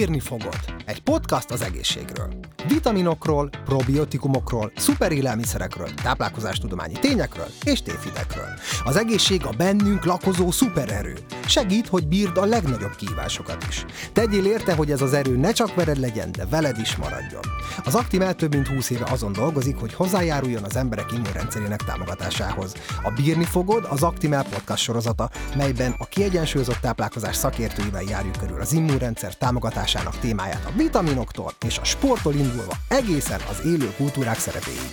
Bírni fogod. Egy podcast az egészségről. Vitaminokról, probiotikumokról, szuperélelmiszerekről, táplálkozástudományi tényekről és tévhitekről. Az egészség a bennünk lakozó szupererő. Segít, hogy bírd a legnagyobb kihívásokat is. Tegyél érte, hogy ez az erő ne csak vered legyen, de veled is maradjon. Az Actimel több mint 20 éve azon dolgozik, hogy hozzájáruljon az emberek immunrendszerének támogatásához. A Bírni fogod az Actimel podcast sorozata, melyben a kiegyensúlyozott táplálkozás szakértőivel járjuk körül az immunrendszer támogatásának témáját a vitaminoktól és a sporttól indulva egészen az élő kultúrák szerepéig.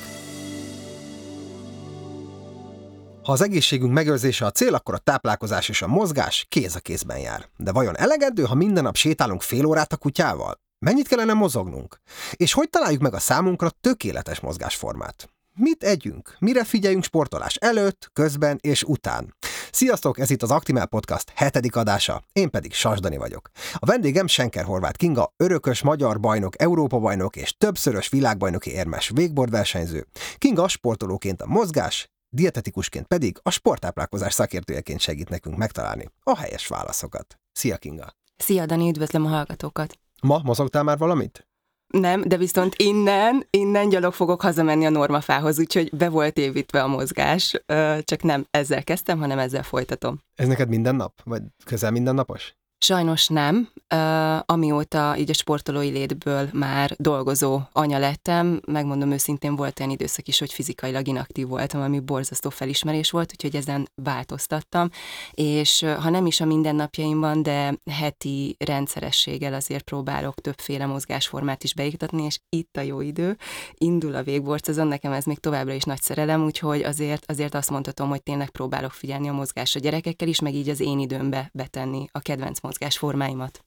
Ha az egészségünk megőrzése a cél, akkor a táplálkozás és a mozgás kéz a kézben jár. De vajon elegendő, ha minden nap sétálunk fél órát a kutyával? Mennyit kellene mozognunk? És hogy találjuk meg a számunkra tökéletes mozgásformát? Mit együnk? Mire figyeljünk sportolás előtt, közben és után? Sziasztok, ez itt az Actimel Podcast hetedik adása, én pedig Sasdani vagyok. A vendégem Senker Horváth Kinga, örökös magyar bajnok, Európa bajnok és többszörös világbajnoki érmes végbord versenyző. Kinga sportolóként a mozgás, dietetikusként pedig a sportáplálkozás szakértőjeként segít nekünk megtalálni a helyes válaszokat. Szia Kinga! Szia Dani, üdvözlöm a hallgatókat! Ma mozogtál már valamit? Nem, de viszont innen, innen gyalog fogok hazamenni a normafához, úgyhogy be volt évítve a mozgás, csak nem ezzel kezdtem, hanem ezzel folytatom. Ez neked minden nap? Vagy közel mindennapos? Sajnos nem. Uh, amióta így a sportolói létből már dolgozó anya lettem, megmondom őszintén, volt olyan időszak is, hogy fizikailag inaktív voltam, ami borzasztó felismerés volt, úgyhogy ezen változtattam, és ha nem is a mindennapjaimban, de heti rendszerességgel azért próbálok többféle mozgásformát is beiktatni, és itt a jó idő, indul a végborc, szezon, nekem ez még továbbra is nagy szerelem, úgyhogy azért, azért azt mondhatom, hogy tényleg próbálok figyelni a mozgás a gyerekekkel is, meg így az én időmbe betenni a kedvenc mozgásformáimat.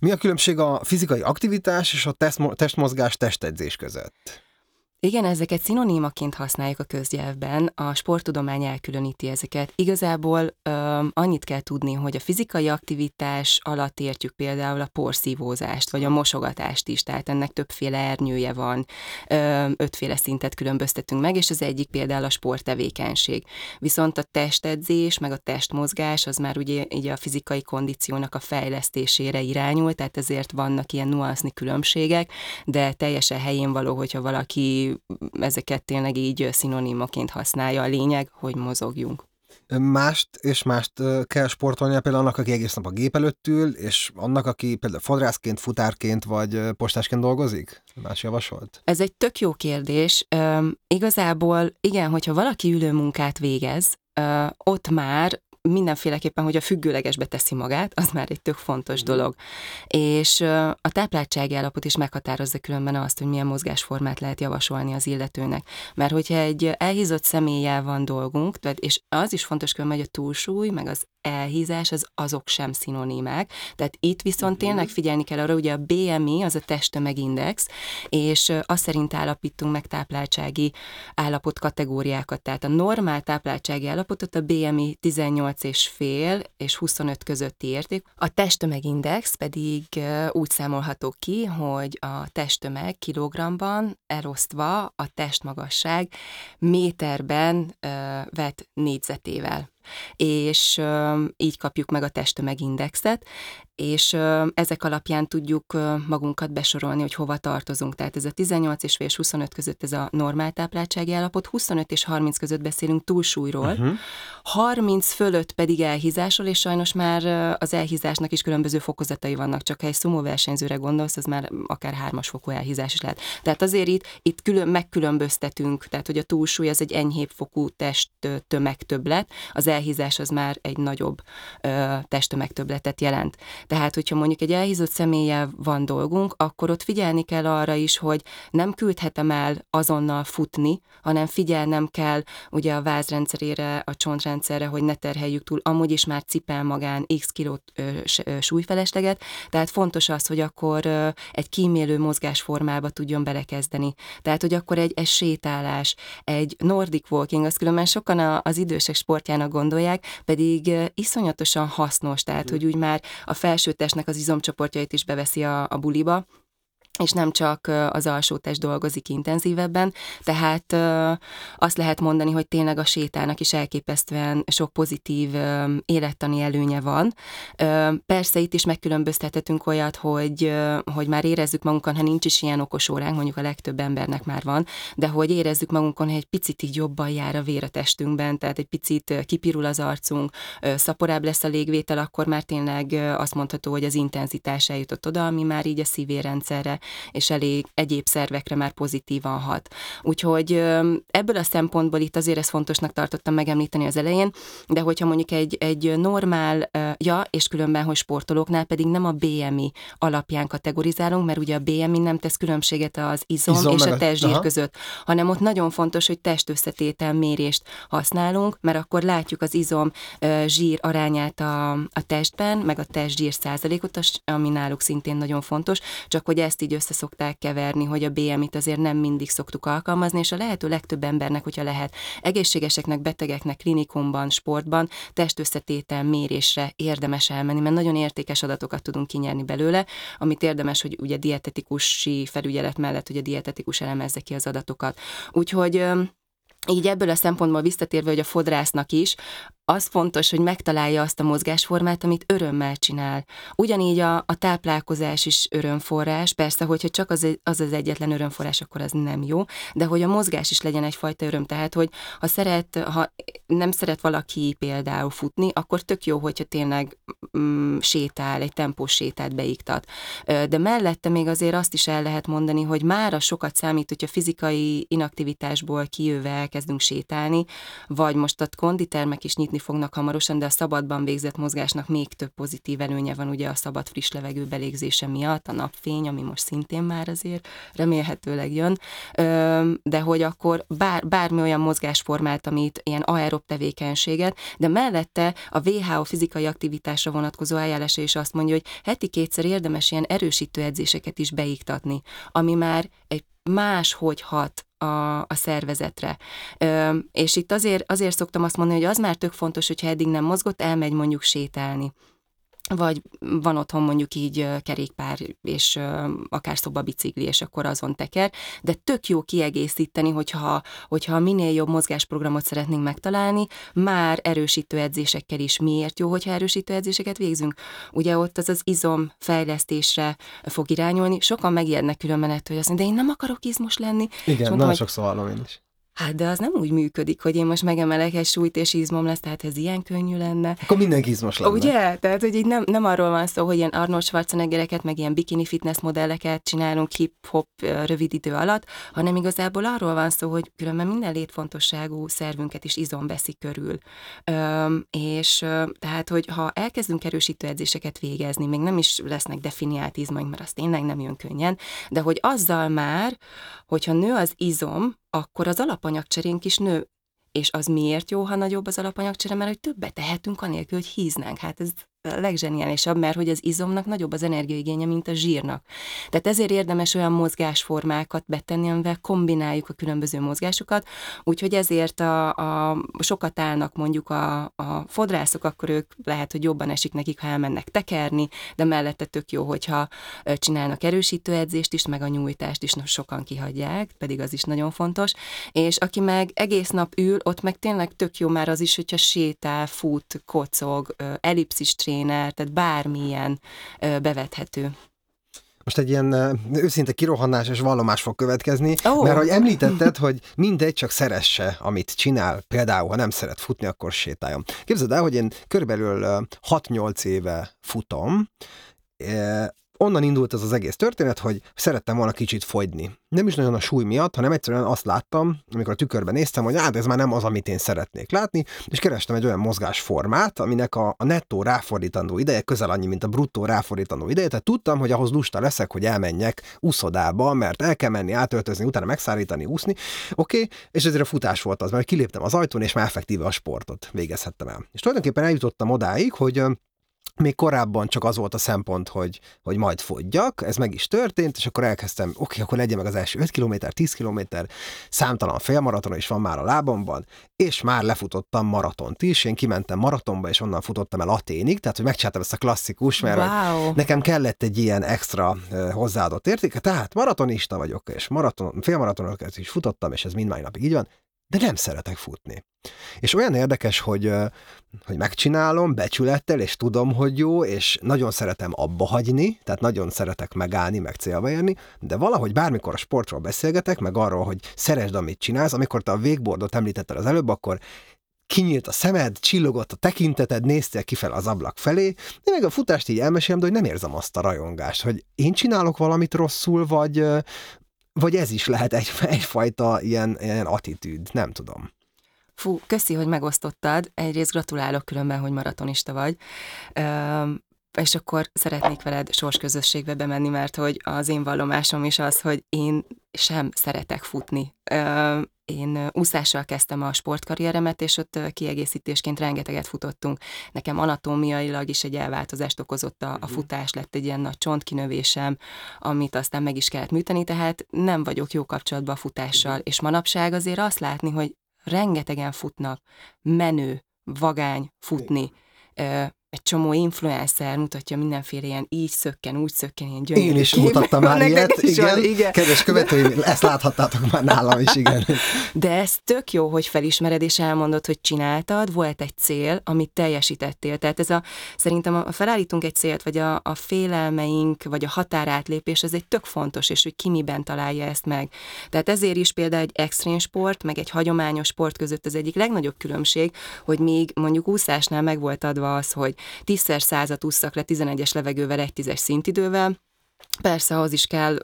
Mi a különbség a fizikai aktivitás és a testmozgás testedzés között? Igen, ezeket szinonímaként használjuk a közgyelvben, a sporttudomány elkülöníti ezeket. Igazából ö, annyit kell tudni, hogy a fizikai aktivitás alatt értjük például a porszívózást, vagy a mosogatást is, tehát ennek többféle ernyője van, ö, ötféle szintet különböztetünk meg, és az egyik például a sporttevékenység. Viszont a testedzés, meg a testmozgás, az már ugye így a fizikai kondíciónak a fejlesztésére irányul, tehát ezért vannak ilyen nuanszni különbségek, de teljesen helyén való, hogyha valaki ezeket tényleg így szinonimaként használja. A lényeg, hogy mozogjunk. Mást és mást kell sportolnia például annak, aki egész nap a gép előtt ül, és annak, aki például fodrászként, futárként vagy postásként dolgozik? Más javasolt? Ez egy tök jó kérdés. Üm, igazából igen, hogyha valaki ülő munkát végez, ott már mindenféleképpen, hogy a függőlegesbe teszi magát, az már egy tök fontos mhm. dolog. És a tápláltsági állapot is meghatározza különben azt, hogy milyen mozgásformát lehet javasolni az illetőnek. Mert hogyha egy elhízott személlyel van dolgunk, és az is fontos különben, hogy a túlsúly, meg az elhízás, az azok sem szinonimák. Tehát itt viszont mhm. tényleg figyelni kell arra, ugye a BMI, az a testtömegindex, és azt szerint állapítunk meg tápláltsági állapot kategóriákat. Tehát a normál tápláltsági állapotot a BMI 18 és fél és 25 közötti érték. A testtömegindex pedig úgy számolható ki, hogy a testtömeg kilogramban elosztva a testmagasság méterben vett négyzetével és így kapjuk meg a testtömegindexet, és ezek alapján tudjuk magunkat besorolni, hogy hova tartozunk. Tehát ez a 18 és 25 között ez a normál tápláltsági állapot, 25 és 30 között beszélünk túlsúlyról, uh-huh. 30 fölött pedig elhízásról, és sajnos már az elhízásnak is különböző fokozatai vannak, csak ha egy szumó versenyzőre gondolsz, az már akár hármas fokú elhízás is lehet. Tehát azért itt, itt külön, megkülönböztetünk, tehát hogy a túlsúly az egy enyhébb fokú test tömegtöbblet, az elhízás az már egy nagyobb ö, testtömegtöbbletet jelent. Tehát, hogyha mondjuk egy elhízott személlyel van dolgunk, akkor ott figyelni kell arra is, hogy nem küldhetem el azonnal futni, hanem figyelnem kell ugye a vázrendszerére, a csontrendszerre, hogy ne terheljük túl, amúgy is már cipel magán x kilót ö, ö, súlyfelesleget, tehát fontos az, hogy akkor ö, egy kímélő mozgásformába tudjon belekezdeni. Tehát, hogy akkor egy, egy sétálás, egy Nordic walking, az különben sokan a, az idősek sportjának gondolják, pedig iszonyatosan hasznos, tehát, hogy úgy már a fel felső testnek az izomcsoportjait is beveszi a, a buliba, és nem csak az alsótest dolgozik intenzívebben, tehát azt lehet mondani, hogy tényleg a sétának is elképesztően sok pozitív élettani előnye van. Persze itt is megkülönböztethetünk olyat, hogy, hogy már érezzük magunkon, ha nincs is ilyen okos óránk, mondjuk a legtöbb embernek már van, de hogy érezzük magunkon, hogy egy picit így jobban jár a vér a testünkben, tehát egy picit kipirul az arcunk, szaporább lesz a légvétel, akkor már tényleg azt mondható, hogy az intenzitás eljutott oda, ami már így a szívérendszerre és elég egyéb szervekre már pozitívan hat. Úgyhogy ebből a szempontból itt azért ez fontosnak tartottam megemlíteni az elején, de hogyha mondjuk egy, egy normál, ja, és különben, hogy sportolóknál pedig nem a BMI alapján kategorizálunk, mert ugye a BMI nem tesz különbséget az izom, izom és a testzsír között, hanem ott nagyon fontos, hogy testösszetétel mérést használunk, mert akkor látjuk az izom zsír arányát a, a testben, meg a testzsír százalékot, ami náluk szintén nagyon fontos, csak hogy ezt így össze szokták keverni, hogy a BMI-t azért nem mindig szoktuk alkalmazni, és a lehető legtöbb embernek, hogyha lehet, egészségeseknek, betegeknek, klinikumban, sportban, testösszetétel mérésre érdemes elmenni, mert nagyon értékes adatokat tudunk kinyerni belőle, amit érdemes, hogy ugye dietetikusi felügyelet mellett, hogy a dietetikus elemezze ki az adatokat. Úgyhogy így ebből a szempontból visszatérve, hogy a fodrásznak is, az fontos, hogy megtalálja azt a mozgásformát, amit örömmel csinál. Ugyanígy a, a táplálkozás is örömforrás, persze, hogyha csak az, az az egyetlen örömforrás, akkor az nem jó, de hogy a mozgás is legyen egyfajta öröm. Tehát, hogy ha szeret, ha nem szeret valaki például futni, akkor tök jó, hogyha tényleg mm, sétál, egy tempós sétát beiktat. De mellette még azért azt is el lehet mondani, hogy már a sokat számít, hogyha fizikai inaktivitásból kijöve elkezdünk sétálni, vagy most a konditermek is nyitni fognak hamarosan, de a szabadban végzett mozgásnak még több pozitív előnye van ugye a szabad friss levegő belégzése miatt, a napfény, ami most szintén már azért remélhetőleg jön, de hogy akkor bár, bármi olyan mozgásformát, amit ilyen aerob tevékenységet, de mellette a WHO fizikai aktivitásra vonatkozó ajánlása is azt mondja, hogy heti kétszer érdemes ilyen erősítő edzéseket is beiktatni, ami már egy máshogy hat a, a szervezetre. Ö, és itt azért, azért szoktam azt mondani, hogy az már tök fontos, hogyha eddig nem mozgott, elmegy mondjuk sétálni vagy van otthon mondjuk így kerékpár, és akár szobabicikli, és akkor azon teker, de tök jó kiegészíteni, hogyha, hogyha minél jobb mozgásprogramot szeretnénk megtalálni, már erősítő edzésekkel is. Miért jó, hogyha erősítő edzéseket végzünk? Ugye ott az az izom fejlesztésre fog irányulni. Sokan megijednek különben ettől, hogy azt mondja, de én nem akarok izmos lenni. Igen, nagyon sokszor hallom én is. Hát de az nem úgy működik, hogy én most megemelek egy súlyt, és izmom lesz, tehát ez ilyen könnyű lenne. Akkor mindenki izmos lenne. Ugye? Tehát, hogy így nem, nem arról van szó, hogy ilyen Arnold Schwarzeneggereket, meg ilyen bikini fitness modelleket csinálunk hip-hop rövid idő alatt, hanem igazából arról van szó, hogy különben minden létfontosságú szervünket is izom veszi körül. Üm, és tehát, hogy ha elkezdünk erősítő edzéseket végezni, még nem is lesznek definiált izmaink, mert az tényleg nem jön könnyen, de hogy azzal már, hogyha nő az izom, akkor az alapanyagcserénk is nő. És az miért jó, ha nagyobb az alapanyagcsere? Mert hogy többet tehetünk anélkül, hogy híznánk. Hát ez legzseniálisabb, mert hogy az izomnak nagyobb az energiaigénye, mint a zsírnak. Tehát ezért érdemes olyan mozgásformákat betenni, amivel kombináljuk a különböző mozgásokat, úgyhogy ezért a, a sokat állnak mondjuk a, a fodrászok, akkor ők lehet, hogy jobban esik nekik, ha elmennek tekerni, de mellette tök jó, hogyha csinálnak erősítő edzést is, meg a nyújtást is, sokan kihagyják, pedig az is nagyon fontos, és aki meg egész nap ül, ott meg tényleg tök jó már az is, hogyha sétál, fut, kocog, ellipszis tréner, tehát bármilyen bevethető. Most egy ilyen őszinte kirohanás és vallomás fog következni, oh. mert ahogy említetted, hogy mindegy, csak szeresse, amit csinál. Például, ha nem szeret futni, akkor sétáljon. Képzeld el, hogy én körülbelül 6-8 éve futom, onnan indult ez az egész történet, hogy szerettem volna kicsit fogyni. Nem is nagyon a súly miatt, hanem egyszerűen azt láttam, amikor a tükörben néztem, hogy hát ez már nem az, amit én szeretnék látni, és kerestem egy olyan mozgásformát, aminek a, a nettó ráfordítandó ideje közel annyi, mint a bruttó ráfordítandó ideje, tehát tudtam, hogy ahhoz lusta leszek, hogy elmenjek úszodába, mert el kell menni, átöltözni, utána megszállítani, úszni, oké, okay? és ezért a futás volt az, mert kiléptem az ajtón, és már effektíve a sportot végezhettem el. És tulajdonképpen eljutottam odáig, hogy még korábban csak az volt a szempont, hogy, hogy majd fogyjak, ez meg is történt, és akkor elkezdtem, oké, okay, akkor legyen meg az első 5 km, 10 km, számtalan félmaraton is van már a lábamban, és már lefutottam maratont is, én kimentem maratonba, és onnan futottam el Aténig, tehát hogy megcsináltam ezt a klasszikus, mert wow. nekem kellett egy ilyen extra hozzáadott érték, tehát maratonista vagyok, és maraton, félmaratonokat is futottam, és ez mind mai napig így van, de nem szeretek futni. És olyan érdekes, hogy, hogy megcsinálom becsülettel, és tudom, hogy jó, és nagyon szeretem abba hagyni, tehát nagyon szeretek megállni, meg célba érni, de valahogy bármikor a sportról beszélgetek, meg arról, hogy szeresd, amit csinálsz, amikor te a végbordot említetted az előbb, akkor kinyílt a szemed, csillogott a tekinteted, néztél kifel az ablak felé. Én meg a futást így elmesélem, de hogy nem érzem azt a rajongást, hogy én csinálok valamit rosszul, vagy, vagy ez is lehet egy, egyfajta ilyen, ilyen attitűd, nem tudom. Fú, köszi, hogy megosztottad. Egyrészt gratulálok különben, hogy maratonista vagy. És akkor szeretnék veled sorsközösségbe bemenni, mert hogy az én vallomásom is az, hogy én sem szeretek futni. Én úszással kezdtem a sportkarrieremet, és ott kiegészítésként rengeteget futottunk. Nekem anatómiailag is egy elváltozást okozott a, a mhm. futás, lett egy ilyen nagy csontkinövésem, amit aztán meg is kellett műteni, tehát nem vagyok jó kapcsolatban a futással, mhm. és manapság azért azt látni, hogy rengetegen futnak, menő, vagány futni, egy csomó influencer mutatja mindenféle ilyen így szökken, úgy szökken, ilyen gyönyörű Én is képek. mutattam már ilyet, igen. Van, igen. Kedves követőim, ezt láthattátok már nálam is, igen. De ez tök jó, hogy felismered és elmondod, hogy csináltad, volt egy cél, amit teljesítettél. Tehát ez a, szerintem a felállítunk egy célt, vagy a, a félelmeink, vagy a határátlépés, ez egy tök fontos, és hogy ki miben találja ezt meg. Tehát ezért is például egy extrém sport, meg egy hagyományos sport között az egyik legnagyobb különbség, hogy még mondjuk úszásnál meg volt adva az, hogy tízszer százat ússzak le 11-es levegővel, egy tízes szintidővel, Persze az is kell,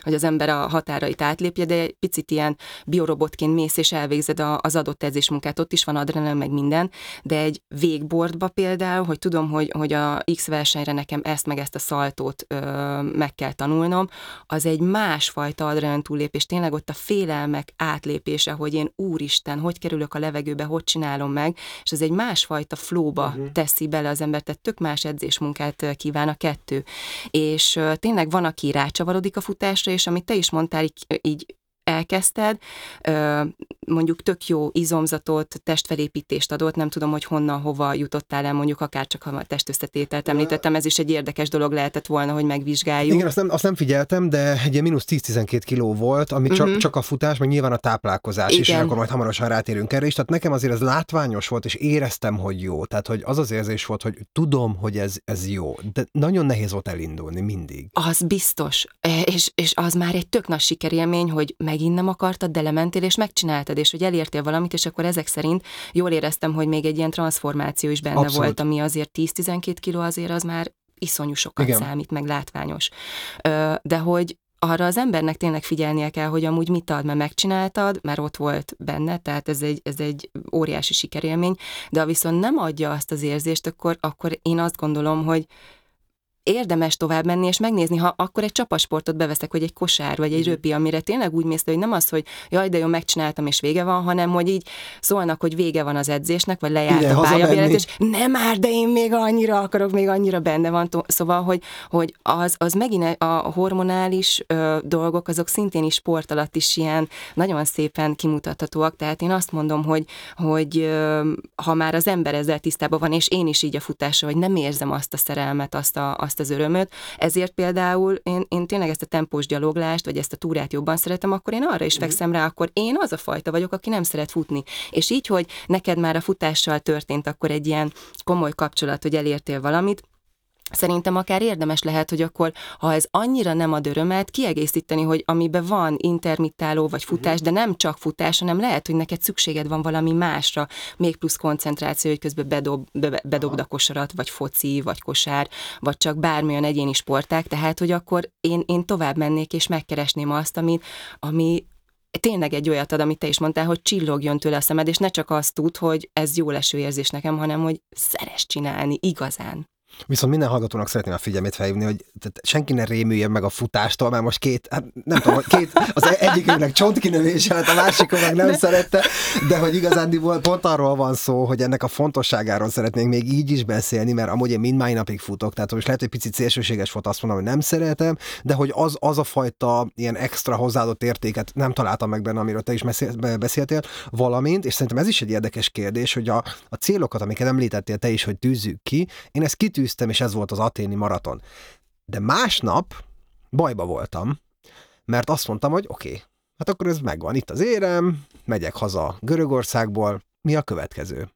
hogy az ember a határait átlépje, de egy picit ilyen biorobotként mész és elvégzed az adott edzésmunkát, ott is van adrenalin, meg minden, de egy végbordba például, hogy tudom, hogy, hogy a X versenyre nekem ezt meg ezt a szaltót ö, meg kell tanulnom, az egy másfajta adrenalin túllépés, tényleg ott a félelmek átlépése, hogy én úristen, hogy kerülök a levegőbe, hogy csinálom meg, és ez egy másfajta flóba uh-huh. teszi bele az ember, tehát tök más edzésmunkát kíván a kettő. És tényleg van, aki rácsavarodik a futásra, és amit te is mondtál, így, így elkezdted, mondjuk tök jó izomzatot, testfelépítést adott, nem tudom, hogy honnan, hova jutottál el, mondjuk akár csak ha a testösszetételt említettem, ez is egy érdekes dolog lehetett volna, hogy megvizsgáljuk. Igen, azt nem, azt nem figyeltem, de egy ilyen mínusz 10-12 kiló volt, ami csak, uh-huh. csak a futás, meg nyilván a táplálkozás Igen. is, és akkor majd hamarosan rátérünk erre is. Tehát nekem azért ez látványos volt, és éreztem, hogy jó. Tehát, hogy az az érzés volt, hogy tudom, hogy ez, ez jó, de nagyon nehéz volt elindulni mindig. Az biztos, e, és, és az már egy tök nagy sikerélmény, hogy megint nem akartad, de lementél és megcsináltad, és hogy elértél valamit, és akkor ezek szerint jól éreztem, hogy még egy ilyen transformáció is benne Abszolút. volt, ami azért 10-12 kiló azért az már iszonyú sokat Igen. számít, meg látványos. De hogy arra az embernek tényleg figyelnie kell, hogy amúgy mit ad, mert megcsináltad, mert ott volt benne, tehát ez egy, ez egy óriási sikerélmény, de ha viszont nem adja azt az érzést, akkor, akkor én azt gondolom, hogy érdemes tovább menni és megnézni, ha akkor egy csapasportot beveszek, hogy egy kosár vagy egy mhm. röpi, amire tényleg úgy mész, hogy nem az, hogy jaj, de jó, megcsináltam és vége van, hanem hogy így szólnak, hogy vége van az edzésnek, vagy lejárt Igen, a pályabélet, és nem már, de én még annyira akarok, még annyira benne van. Szóval, hogy, hogy az, az megint a hormonális ö, dolgok, azok szintén is sport alatt is ilyen nagyon szépen kimutathatóak, tehát én azt mondom, hogy, hogy ö, ha már az ember ezzel tisztában van, és én is így a futásra, hogy nem érzem azt a szerelmet, azt a, azt azt az örömöt. Ezért például én, én tényleg ezt a tempós gyaloglást, vagy ezt a túrát jobban szeretem, akkor én arra is mm. fekszem rá, akkor én az a fajta vagyok, aki nem szeret futni. És így, hogy neked már a futással történt akkor egy ilyen komoly kapcsolat, hogy elértél valamit, Szerintem akár érdemes lehet, hogy akkor, ha ez annyira nem ad örömet, kiegészíteni, hogy amiben van intermittáló vagy futás, de nem csak futás, hanem lehet, hogy neked szükséged van valami másra, még plusz koncentráció, hogy közben bedob, be, bedobd a kosarat, vagy foci, vagy kosár, vagy csak bármilyen egyéni sporták, tehát, hogy akkor én, én tovább mennék és megkeresném azt, ami, ami tényleg egy olyat ad, amit te is mondtál, hogy csillogjon tőle a szemed, és ne csak azt tud, hogy ez jó leső érzés nekem, hanem hogy szeres csinálni igazán. Viszont minden hallgatónak szeretném a figyelmét felhívni, hogy tehát senki ne rémüljen meg a futástól, mert most két, hát nem tudom, két, az egyikünknek csontkinövése lett, a másikon meg nem szerette, de hogy igazándiból pont arról van szó, hogy ennek a fontosságáról szeretnénk még így is beszélni, mert amúgy én mind mai napig futok, tehát most lehet, hogy picit szélsőséges volt azt mondom, hogy nem szeretem, de hogy az, az a fajta ilyen extra hozzáadott értéket nem találtam meg benne, amiről te is beszéltél, valamint, és szerintem ez is egy érdekes kérdés, hogy a, a célokat, amiket említettél te is, hogy tűzzük ki, én ezt kitűztem, és ez volt az aténi maraton. De másnap bajba voltam, mert azt mondtam, hogy oké, okay, hát akkor ez megvan, itt az érem, megyek haza Görögországból, mi a következő?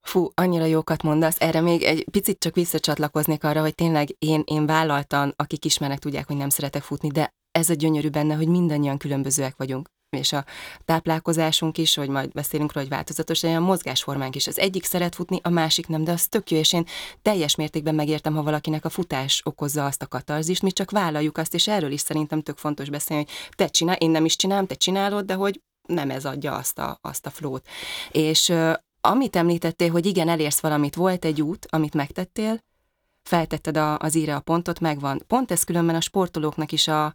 Fú, annyira jókat mondasz. Erre még egy picit csak visszacsatlakoznék arra, hogy tényleg én, én vállaltan, akik ismernek, tudják, hogy nem szeretek futni, de ez a gyönyörű benne, hogy mindannyian különbözőek vagyunk és a táplálkozásunk is, hogy majd beszélünk róla, hogy változatos, de a mozgásformánk is. Az egyik szeret futni, a másik nem, de az tök jó, és én teljes mértékben megértem, ha valakinek a futás okozza azt a katarzist, mi csak vállaljuk azt, és erről is szerintem tök fontos beszélni, hogy te csinál, én nem is csinálom, te csinálod, de hogy nem ez adja azt a, azt a flót. És amit említettél, hogy igen, elérsz valamit, volt egy út, amit megtettél, feltetted a, az íre a pontot, megvan. Pont ez különben a sportolóknak is a,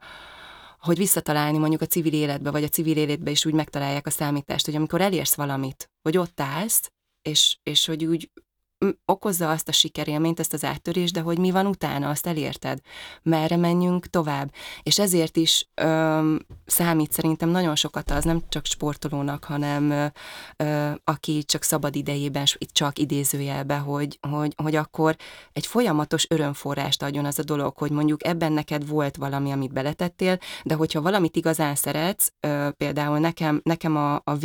hogy visszatalálni mondjuk a civil életbe, vagy a civil életbe is úgy megtalálják a számítást, hogy amikor elérsz valamit, hogy ott állsz, és, és hogy úgy okozza azt a sikerélményt, ezt az áttörést, de hogy mi van utána, azt elérted. Merre menjünk tovább. És ezért is ö, számít szerintem nagyon sokat az, nem csak sportolónak, hanem ö, aki csak szabad idejében, csak idézőjelbe, hogy, hogy, hogy akkor egy folyamatos örömforrást adjon az a dolog, hogy mondjuk ebben neked volt valami, amit beletettél, de hogyha valamit igazán szeretsz, ö, például nekem, nekem a, a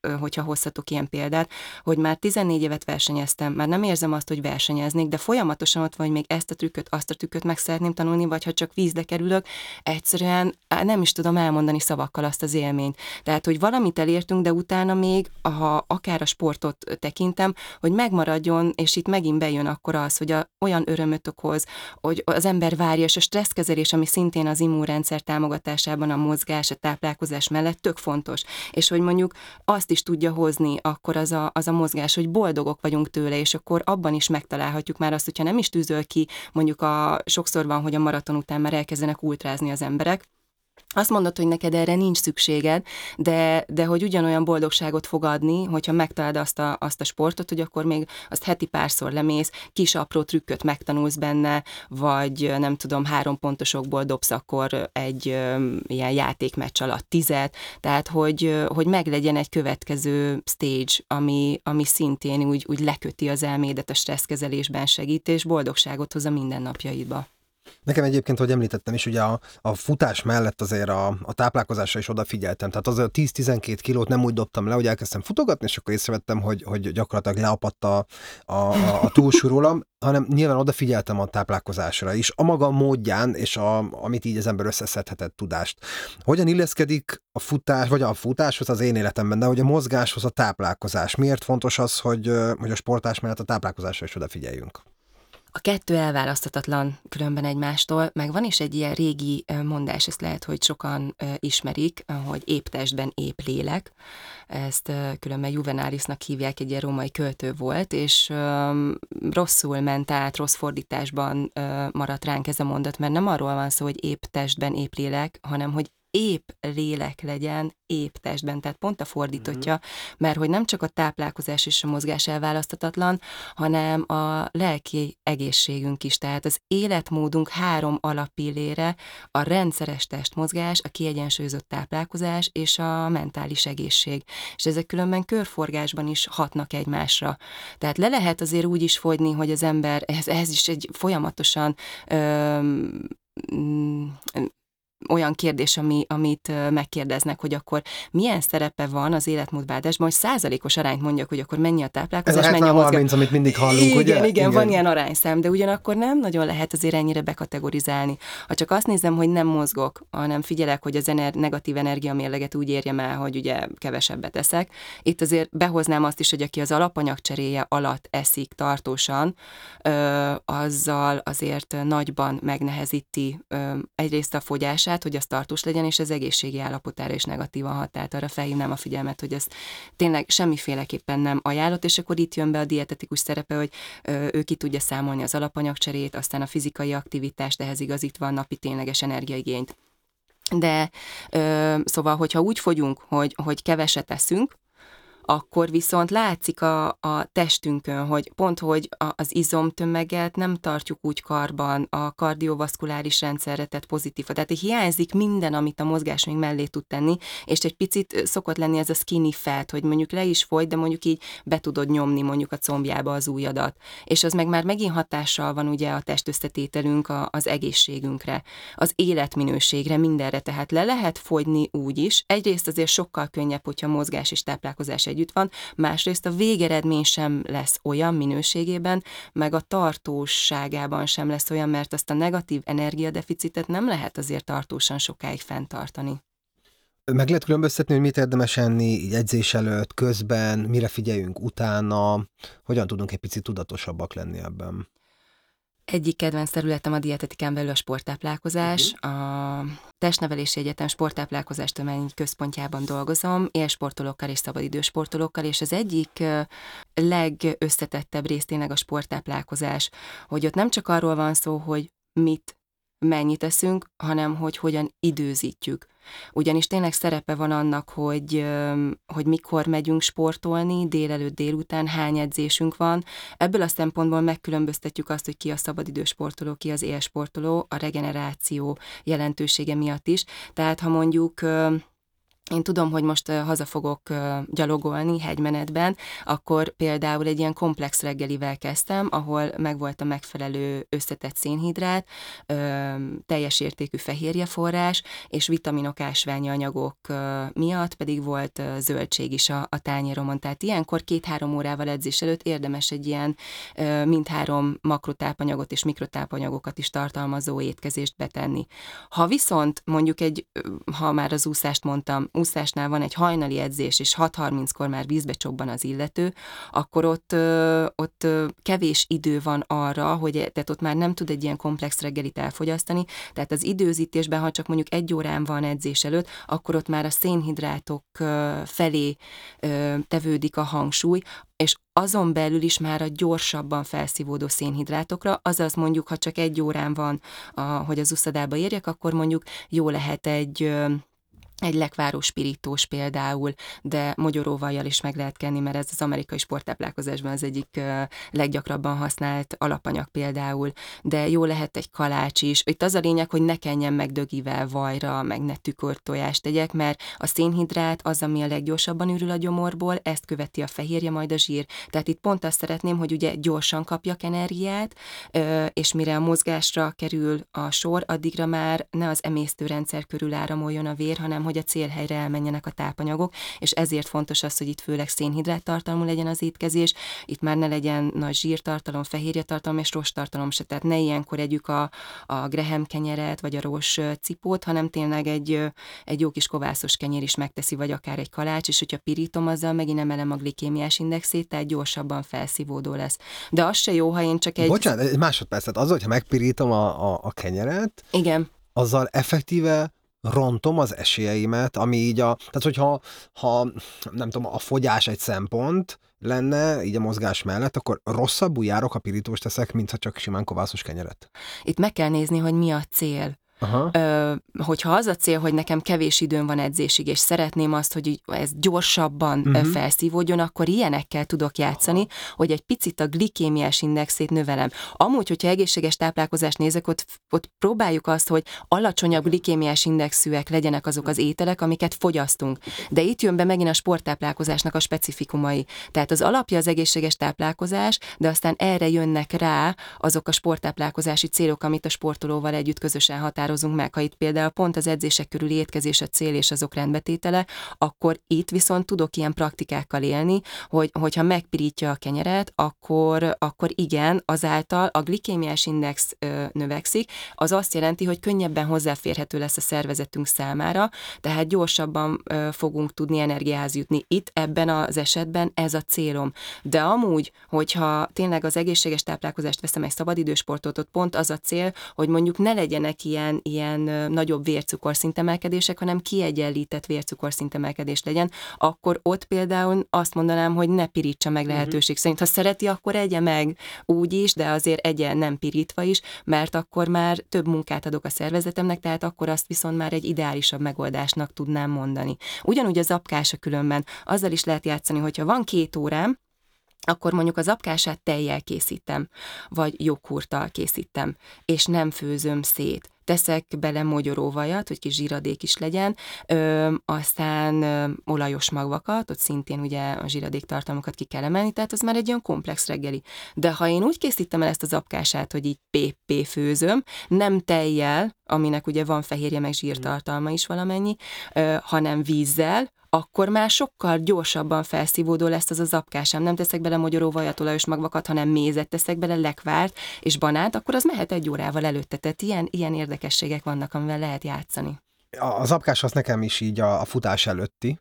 ö, hogyha hozhatok ilyen példát, hogy már 14 évet versenyeztem, már nem érzem azt, hogy versenyeznék, de folyamatosan ott van, hogy még ezt a trükköt, azt a trükköt meg szeretném tanulni, vagy ha csak vízbe kerülök, egyszerűen nem is tudom elmondani szavakkal azt az élményt. Tehát, hogy valamit elértünk, de utána még, ha akár a sportot tekintem, hogy megmaradjon, és itt megint bejön akkor az, hogy a, olyan örömöt okoz, hogy az ember várja, és a stresszkezelés, ami szintén az immunrendszer támogatásában a mozgás, a táplálkozás mellett tök fontos, és hogy mondjuk azt is tudja hozni akkor az a, az a mozgás, hogy boldogok vagyunk tőle, és akkor abban is megtalálhatjuk már azt, hogyha nem is tűzöl ki, mondjuk a sokszor van, hogy a maraton után már elkezdenek ultrázni az emberek, azt mondod, hogy neked erre nincs szükséged, de, de hogy ugyanolyan boldogságot fog adni, hogyha megtalálod azt a, azt a sportot, hogy akkor még azt heti párszor lemész, kis apró trükköt megtanulsz benne, vagy nem tudom, három pontosokból dobsz akkor egy ilyen játékmeccs alatt tizet, tehát hogy, hogy meglegyen egy következő stage, ami, ami szintén úgy, úgy leköti az elmédet a stresszkezelésben segít, és boldogságot hoz a mindennapjaidba. Nekem egyébként, hogy említettem is, ugye a, a futás mellett azért a, a táplálkozásra is odafigyeltem. Tehát az a 10-12 kilót nem úgy dobtam le, hogy elkezdtem futogatni, és akkor észrevettem, hogy, hogy gyakorlatilag leapadt a, a, a, a túlsú rólam, hanem nyilván odafigyeltem a táplálkozásra is, a maga módján, és a, amit így az ember összeszedhetett tudást. Hogyan illeszkedik a futás, vagy a futáshoz az én életemben, de hogy a mozgáshoz a táplálkozás. Miért fontos az, hogy, hogy a sportás mellett a táplálkozásra is odafigyeljünk? A kettő elválaszthatatlan különben egymástól, meg van is egy ilyen régi mondás, ezt lehet, hogy sokan ismerik, hogy épp testben épp lélek. Ezt különben Juvenálisnak hívják, egy ilyen római költő volt, és rosszul ment át, rossz fordításban maradt ránk ez a mondat, mert nem arról van szó, hogy épp testben épp lélek, hanem hogy épp lélek legyen, épp testben, tehát pont a fordítottja, mm-hmm. mert hogy nem csak a táplálkozás és a mozgás elválasztatatlan, hanem a lelki egészségünk is, tehát az életmódunk három alapillére, a rendszeres testmozgás, a kiegyensúlyozott táplálkozás és a mentális egészség. És ezek különben körforgásban is hatnak egymásra. Tehát le lehet azért úgy is fogyni, hogy az ember, ez, ez is egy folyamatosan öm, olyan kérdés, ami, amit megkérdeznek, hogy akkor milyen szerepe van az életmódváltásban, hogy százalékos arányt mondjak, hogy akkor mennyi a táplálkozás, Ez mennyi a mozgás. 30, amit mindig hallunk, igen, ugye? Igen, igen, van ilyen arányszám, de ugyanakkor nem nagyon lehet azért ennyire bekategorizálni. Ha csak azt nézem, hogy nem mozgok, hanem figyelek, hogy az ener- negatív energiamérleget úgy érjem el, hogy ugye kevesebbet eszek. Itt azért behoznám azt is, hogy aki az alapanyagcseréje alatt eszik tartósan, ö, azzal azért nagyban megnehezíti ö, egyrészt a fogyását, hatását, hogy az tartós legyen, és az egészségi állapotára is negatívan hat. Tehát arra felhívnám a figyelmet, hogy ez tényleg semmiféleképpen nem ajánlott, és akkor itt jön be a dietetikus szerepe, hogy ő ki tudja számolni az alapanyagcserét, aztán a fizikai aktivitást, ehhez igazítva a napi tényleges energiaigényt. De ö, szóval, hogyha úgy fogyunk, hogy, hogy keveset eszünk, akkor viszont látszik a, a testünkön, hogy pont, hogy az izomtömeget nem tartjuk úgy karban, a kardiovaszkuláris rendszerre tett pozitív. Tehát hiányzik minden, amit a mozgás még mellé tud tenni, és egy picit szokott lenni ez a skinny fat, hogy mondjuk le is fogy, de mondjuk így be tudod nyomni mondjuk a combjába az ujjadat. És az meg már megint hatással van ugye a testösszetételünk a, az egészségünkre, az életminőségre, mindenre. Tehát le lehet fogyni úgy is. Egyrészt azért sokkal könnyebb, hogyha mozgás és táplálkozás egy együtt van, másrészt a végeredmény sem lesz olyan minőségében, meg a tartóságában sem lesz olyan, mert azt a negatív energiadeficitet nem lehet azért tartósan sokáig fenntartani. Meg lehet különböztetni, hogy mit érdemes enni edzés előtt, közben, mire figyeljünk utána, hogyan tudunk egy picit tudatosabbak lenni ebben? Egyik kedvenc területem a dietetikán belül a sporttáplálkozás. Uh-huh. A Testnevelési Egyetem sporttáplálkozás tömény központjában dolgozom, élsportolókkal és szabadidősportolókkal, és az egyik legösszetettebb rész tényleg a sporttáplálkozás, hogy ott nem csak arról van szó, hogy mit mennyit eszünk, hanem hogy hogyan időzítjük. Ugyanis tényleg szerepe van annak, hogy, hogy mikor megyünk sportolni, délelőtt, délután, hány edzésünk van. Ebből a szempontból megkülönböztetjük azt, hogy ki a szabadidős sportoló, ki az élsportoló, a regeneráció jelentősége miatt is. Tehát ha mondjuk én tudom, hogy most haza fogok gyalogolni hegymenetben, akkor például egy ilyen komplex reggelivel kezdtem, ahol megvolt a megfelelő összetett szénhidrát, teljes értékű fehérjeforrás, és vitaminok, ásványi anyagok miatt pedig volt zöldség is a, a tányéromon. Tehát ilyenkor két-három órával edzés előtt érdemes egy ilyen mindhárom makrotápanyagot és mikrotápanyagokat is tartalmazó étkezést betenni. Ha viszont mondjuk egy, ha már az úszást mondtam, úszásnál van egy hajnali edzés, és 6.30-kor már vízbe csobban az illető, akkor ott, ott kevés idő van arra, hogy tehát ott már nem tud egy ilyen komplex reggelit elfogyasztani, tehát az időzítésben, ha csak mondjuk egy órán van edzés előtt, akkor ott már a szénhidrátok felé tevődik a hangsúly, és azon belül is már a gyorsabban felszívódó szénhidrátokra, azaz mondjuk, ha csak egy órán van, a, hogy az uszadába érjek, akkor mondjuk jó lehet egy egy lekváró spirítós például, de mogyoróvajjal is meg lehet kenni, mert ez az amerikai sporttáplálkozásban az egyik leggyakrabban használt alapanyag például, de jó lehet egy kalács is. Itt az a lényeg, hogy ne kenjen meg dögivel vajra, meg ne tükört tojást tegyek, mert a szénhidrát az, ami a leggyorsabban ürül a gyomorból, ezt követi a fehérje, majd a zsír. Tehát itt pont azt szeretném, hogy ugye gyorsan kapjak energiát, és mire a mozgásra kerül a sor, addigra már ne az emésztőrendszer körül áramoljon a vér, hanem hogy a célhelyre elmenjenek a tápanyagok, és ezért fontos az, hogy itt főleg szénhidrát tartalmú legyen az étkezés, itt már ne legyen nagy zsírtartalom, fehérjetartalom és tartalom se, tehát ne ilyenkor együk a, a graham kenyeret, vagy a rós cipót, hanem tényleg egy, egy jó kis kovászos kenyér is megteszi, vagy akár egy kalács, és hogyha pirítom, azzal megint emelem a glikémiás indexét, tehát gyorsabban felszívódó lesz. De az se jó, ha én csak egy... Bocsánat, egy másodpercet, az, hogyha megpirítom a, a, a kenyeret, Igen. azzal effektíve rontom az esélyeimet, ami így a, tehát hogyha ha, nem tudom, a fogyás egy szempont lenne, így a mozgás mellett, akkor rosszabbul járok, ha pirítóst teszek, mint ha csak simán kovászos kenyeret. Itt meg kell nézni, hogy mi a cél. Aha. Ö, hogyha az a cél, hogy nekem kevés időm van edzésig, és szeretném azt, hogy ez gyorsabban uh-huh. felszívódjon, akkor ilyenekkel tudok játszani, hogy egy picit a glikémiás indexét növelem. Amúgy, hogyha egészséges táplálkozást nézek, ott, ott próbáljuk azt, hogy alacsonyabb glikémiás indexűek legyenek azok az ételek, amiket fogyasztunk. De itt jön be megint a sporttáplálkozásnak a specifikumai. Tehát az alapja az egészséges táplálkozás, de aztán erre jönnek rá azok a sporttáplálkozási célok, amit a sportolóval együtt közösen határozunk határozunk meg, ha itt például pont az edzések körüli étkezés a cél és azok rendbetétele, akkor itt viszont tudok ilyen praktikákkal élni, hogy, hogyha megpirítja a kenyeret, akkor, akkor igen, azáltal a glikémiás index ö, növekszik, az azt jelenti, hogy könnyebben hozzáférhető lesz a szervezetünk számára, tehát gyorsabban ö, fogunk tudni energiához jutni. Itt ebben az esetben ez a célom. De amúgy, hogyha tényleg az egészséges táplálkozást veszem egy szabadidősportot, ott pont az a cél, hogy mondjuk ne legyenek ilyen ilyen nagyobb vércukorszintemelkedések, hanem kiegyenlített vércukorszintemelkedés legyen, akkor ott például azt mondanám, hogy ne pirítsa meg mhm. lehetőség szerint. Ha szereti, akkor egye meg úgy is, de azért egye nem pirítva is, mert akkor már több munkát adok a szervezetemnek, tehát akkor azt viszont már egy ideálisabb megoldásnak tudnám mondani. Ugyanúgy az apkása különben, azzal is lehet játszani, hogyha van két órám, akkor mondjuk az apkását tejjel készítem, vagy joghurttal készítem, és nem főzöm szét. Teszek bele mogyoróvajat, hogy kis zsíradék is legyen, ö, aztán ö, olajos magvakat, ott szintén ugye a zsíradék tartalmakat ki kell emelni, tehát az már egy olyan komplex reggeli. De ha én úgy készítem el ezt az apkását, hogy így PP főzöm, nem tejjel, aminek ugye van fehérje meg zsírtartalma is valamennyi, ö, hanem vízzel, akkor már sokkal gyorsabban felszívódó lesz az az apkásám. Nem teszek bele magyaróvajat, olajos magvakat, hanem mézet teszek bele, lekvárt és banát, akkor az mehet egy órával előtte. Tehát ilyen, ilyen érdekességek vannak, amivel lehet játszani. Az apkás az nekem is így a, a futás előtti,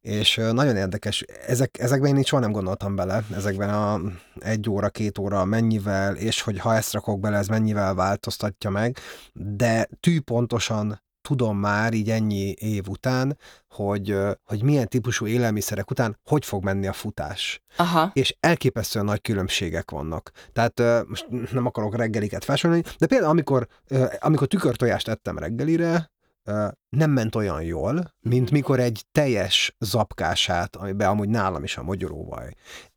és nagyon érdekes, ezek, ezekben én így soha nem gondoltam bele, ezekben a egy óra, két óra mennyivel, és hogy ha ezt rakok bele, ez mennyivel változtatja meg, de tű pontosan tudom már így ennyi év után, hogy, hogy milyen típusú élelmiszerek után hogy fog menni a futás. Aha. És elképesztően nagy különbségek vannak. Tehát most nem akarok reggeliket felsorolni, de például amikor, amikor tükörtojást ettem reggelire, nem ment olyan jól, mint mikor egy teljes zapkását, amiben amúgy nálam is a magyaróvaj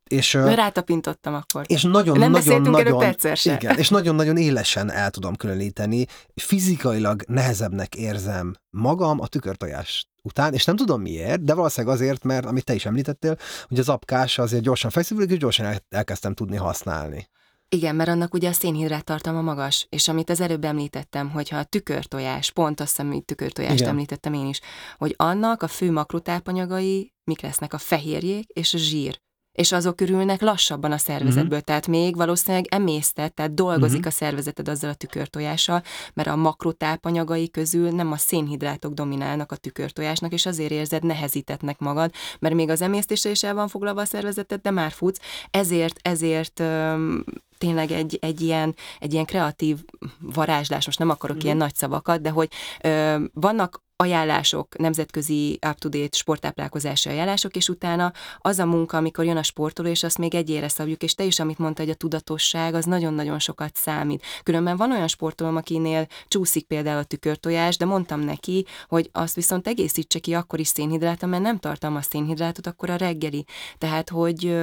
és, Rátapintottam akkor. És nagyon, Nem nagyon, nagyon. Igen, és nagyon-nagyon élesen el tudom különíteni. Fizikailag nehezebbnek érzem magam a tükörtojás után, és nem tudom miért, de valószínűleg azért, mert amit te is említettél, hogy az apkás azért gyorsan felszívülik, és gyorsan el, elkezdtem tudni használni. Igen, mert annak ugye a szénhidrát tartalma magas, és amit az előbb említettem, hogyha a tükörtojás, pont azt hiszem, hogy tükörtojást Igen. említettem én is, hogy annak a fő makrotápanyagai mik lesznek a fehérjék és a zsír és azok ürülnek lassabban a szervezetből, uh-huh. tehát még valószínűleg emésztett, tehát dolgozik uh-huh. a szervezeted azzal a tükörtojással, mert a makrotápanyagai közül nem a szénhidrátok dominálnak a tükörtojásnak, és azért érzed nehezítetnek magad, mert még az emésztése is el van foglalva a szervezeted, de már futsz, ezért, ezért öm, tényleg egy, egy, ilyen, egy ilyen kreatív varázslás, most nem akarok mm. ilyen nagy szavakat, de hogy ö, vannak ajánlások, nemzetközi up-to-date sporttáplálkozási ajánlások, és utána az a munka, amikor jön a sportoló, és azt még egyére szabjuk, és te is, amit mondta, hogy a tudatosság, az nagyon-nagyon sokat számít. Különben van olyan sportoló, akinél csúszik például a tükörtojás, de mondtam neki, hogy azt viszont egészítse ki akkor is szénhidráta, mert nem tartalmaz szénhidrátot, akkor a reggeli. Tehát, hogy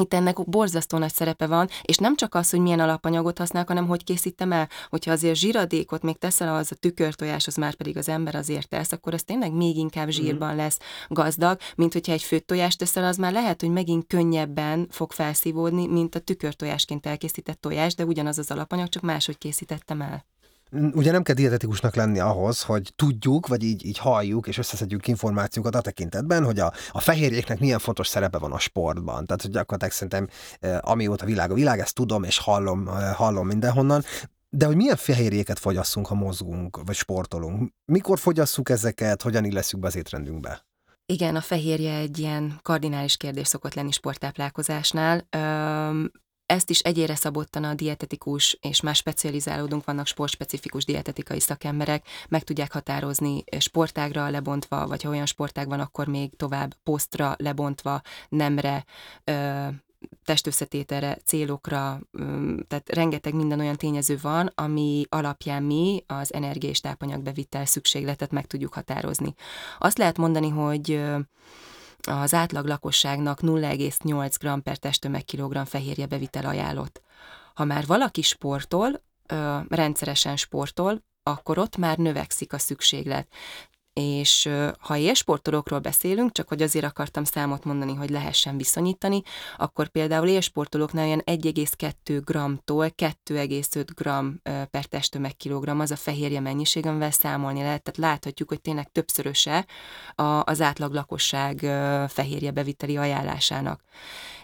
itt ennek borzasztó nagy szerepe van, és nem csak az, hogy milyen alapanyagot használok, hanem hogy készítem el. Hogyha azért zsíradékot még teszel az a tükörtojáshoz, már pedig az ember azért tesz, akkor az tényleg még inkább mhm. zsírban lesz gazdag, mint hogyha egy főtt tojást teszel, az már lehet, hogy megint könnyebben fog felszívódni, mint a tükörtojásként elkészített tojás, de ugyanaz az alapanyag, csak máshogy készítettem el ugye nem kell dietetikusnak lenni ahhoz, hogy tudjuk, vagy így, így halljuk, és összeszedjük információkat a tekintetben, hogy a, a fehérjéknek milyen fontos szerepe van a sportban. Tehát, hogy gyakorlatilag szerintem eh, amióta világ a világ, ezt tudom, és hallom, eh, hallom mindenhonnan. De hogy milyen fehérjéket fogyasszunk, ha mozgunk, vagy sportolunk? Mikor fogyasszuk ezeket, hogyan illeszünk be az étrendünkbe? Igen, a fehérje egy ilyen kardinális kérdés szokott lenni sporttáplálkozásnál. Ezt is egyére szabottan a dietetikus és más specializálódunk, vannak sportspecifikus dietetikai szakemberek, meg tudják határozni sportágra lebontva, vagy ha olyan sportág van, akkor még tovább posztra lebontva, nemre, testösszetételre, célokra, tehát rengeteg minden olyan tényező van, ami alapján mi az energia és tápanyagbevitel szükségletet meg tudjuk határozni. Azt lehet mondani, hogy az átlag lakosságnak 0,8 g per testtömeg kilogramm fehérje bevitel ajánlott. Ha már valaki sportol, rendszeresen sportol, akkor ott már növekszik a szükséglet és ha élsportolókról beszélünk, csak hogy azért akartam számot mondani, hogy lehessen viszonyítani, akkor például élsportolóknál olyan 1,2 g-tól 2,5 g per testtömeg kilogramm az a fehérje mennyiség, amivel számolni lehet. Tehát láthatjuk, hogy tényleg többszöröse az átlag lakosság fehérje beviteli ajánlásának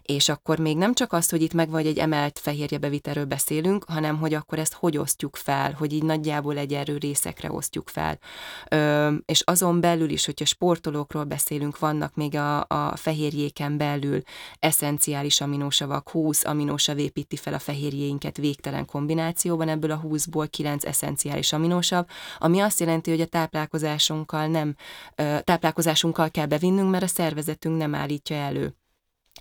És akkor még nem csak az, hogy itt meg vagy egy emelt fehérjebevitelről beszélünk, hanem hogy akkor ezt hogy osztjuk fel, hogy így nagyjából egyenlő részekre osztjuk fel. Ö, és azon belül is, hogyha sportolókról beszélünk, vannak még a, a fehérjéken belül eszenciális aminósavak, 20 aminósav építi fel a fehérjéinket végtelen kombinációban, ebből a 20-ból 9 eszenciális aminósav, ami azt jelenti, hogy a táplálkozásunkkal nem, táplálkozásunkkal kell bevinnünk, mert a szervezetünk nem állítja elő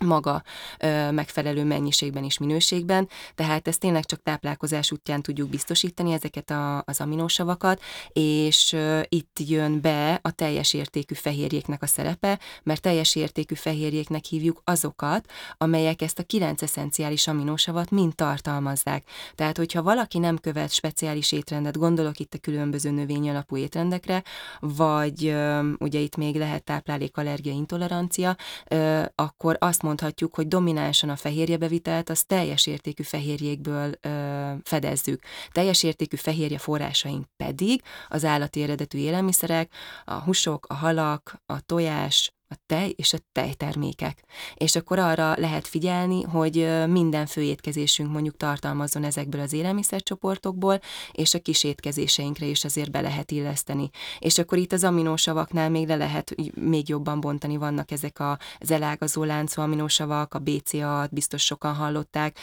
maga ö, megfelelő mennyiségben és minőségben, tehát ezt tényleg csak táplálkozás útján tudjuk biztosítani ezeket a, az aminósavakat, és ö, itt jön be a teljes értékű fehérjéknek a szerepe, mert teljes értékű fehérjéknek hívjuk azokat, amelyek ezt a kilenc eszenciális aminósavat mind tartalmazzák. Tehát, hogyha valaki nem követ speciális étrendet, gondolok itt a különböző növény alapú étrendekre, vagy ö, ugye itt még lehet táplálékallergia intolerancia, ö, akkor azt mondhatjuk, hogy dominánsan a fehérjebevitelt az teljes értékű fehérjékből ö, fedezzük. Teljes értékű fehérje forrásaink pedig az állati eredetű élelmiszerek, a húsok, a halak, a tojás, a tej és a tejtermékek. És akkor arra lehet figyelni, hogy minden főétkezésünk mondjuk tartalmazzon ezekből az élelmiszercsoportokból, és a kis étkezéseinkre is azért be lehet illeszteni. És akkor itt az aminósavaknál még le lehet még jobban bontani, vannak ezek az elágazó láncú aminósavak, a BCA-t biztos sokan hallották,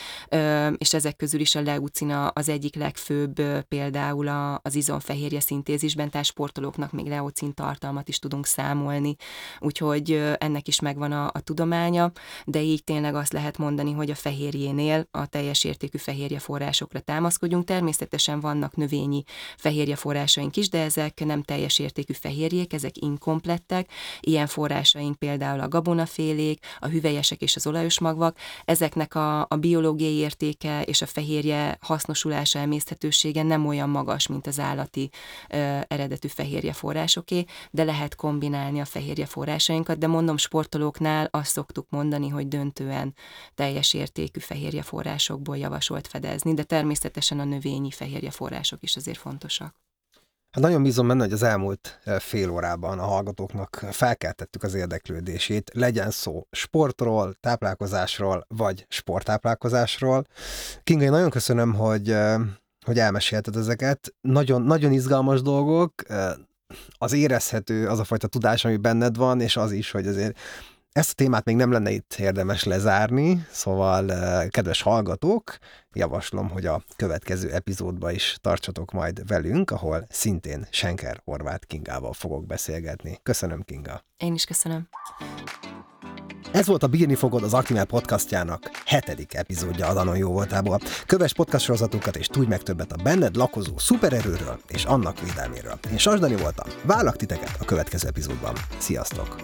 és ezek közül is a leucina az egyik legfőbb például az izomfehérje szintézisben, tehát sportolóknak még leucin tartalmat is tudunk számolni. Úgyhogy hogy ennek is megvan a, a tudománya, de így tényleg azt lehet mondani, hogy a fehérjénél a teljes értékű fehérje forrásokra támaszkodjunk. Természetesen vannak növényi fehérje forrásaink is, de ezek nem teljes értékű fehérjék, ezek inkomplettek. Ilyen forrásaink például a gabonafélék, a hüvelyesek és az olajos magvak. Ezeknek a, a biológiai értéke és a fehérje hasznosulása, emészthetősége nem olyan magas, mint az állati ö, eredetű fehérje forrásoké, de lehet kombinálni a fehérje forrásaink forrásainkat, de mondom, sportolóknál azt szoktuk mondani, hogy döntően teljes értékű fehérje forrásokból javasolt fedezni, de természetesen a növényi fehérje források is azért fontosak. Hát nagyon bízom benne, hogy az elmúlt eh, fél órában a hallgatóknak felkeltettük az érdeklődését, legyen szó sportról, táplálkozásról, vagy sporttáplálkozásról. Kinga, én nagyon köszönöm, hogy, eh, hogy elmesélted ezeket. Nagyon, nagyon izgalmas dolgok, eh, az érezhető az a fajta tudás, ami benned van, és az is, hogy azért ezt a témát még nem lenne itt érdemes lezárni, szóval kedves hallgatók, javaslom, hogy a következő epizódba is tartsatok majd velünk, ahol szintén Senker Horváth Kingával fogok beszélgetni. Köszönöm, Kinga! Én is köszönöm. Ez volt a Bírni fogod az Aktimel podcastjának hetedik epizódja a Danon jó voltából. Kövess podcast sorozatokat és tudj meg többet a benned lakozó szupererőről és annak védelméről. Én Sasdani voltam. Várlak titeket a következő epizódban. Sziasztok!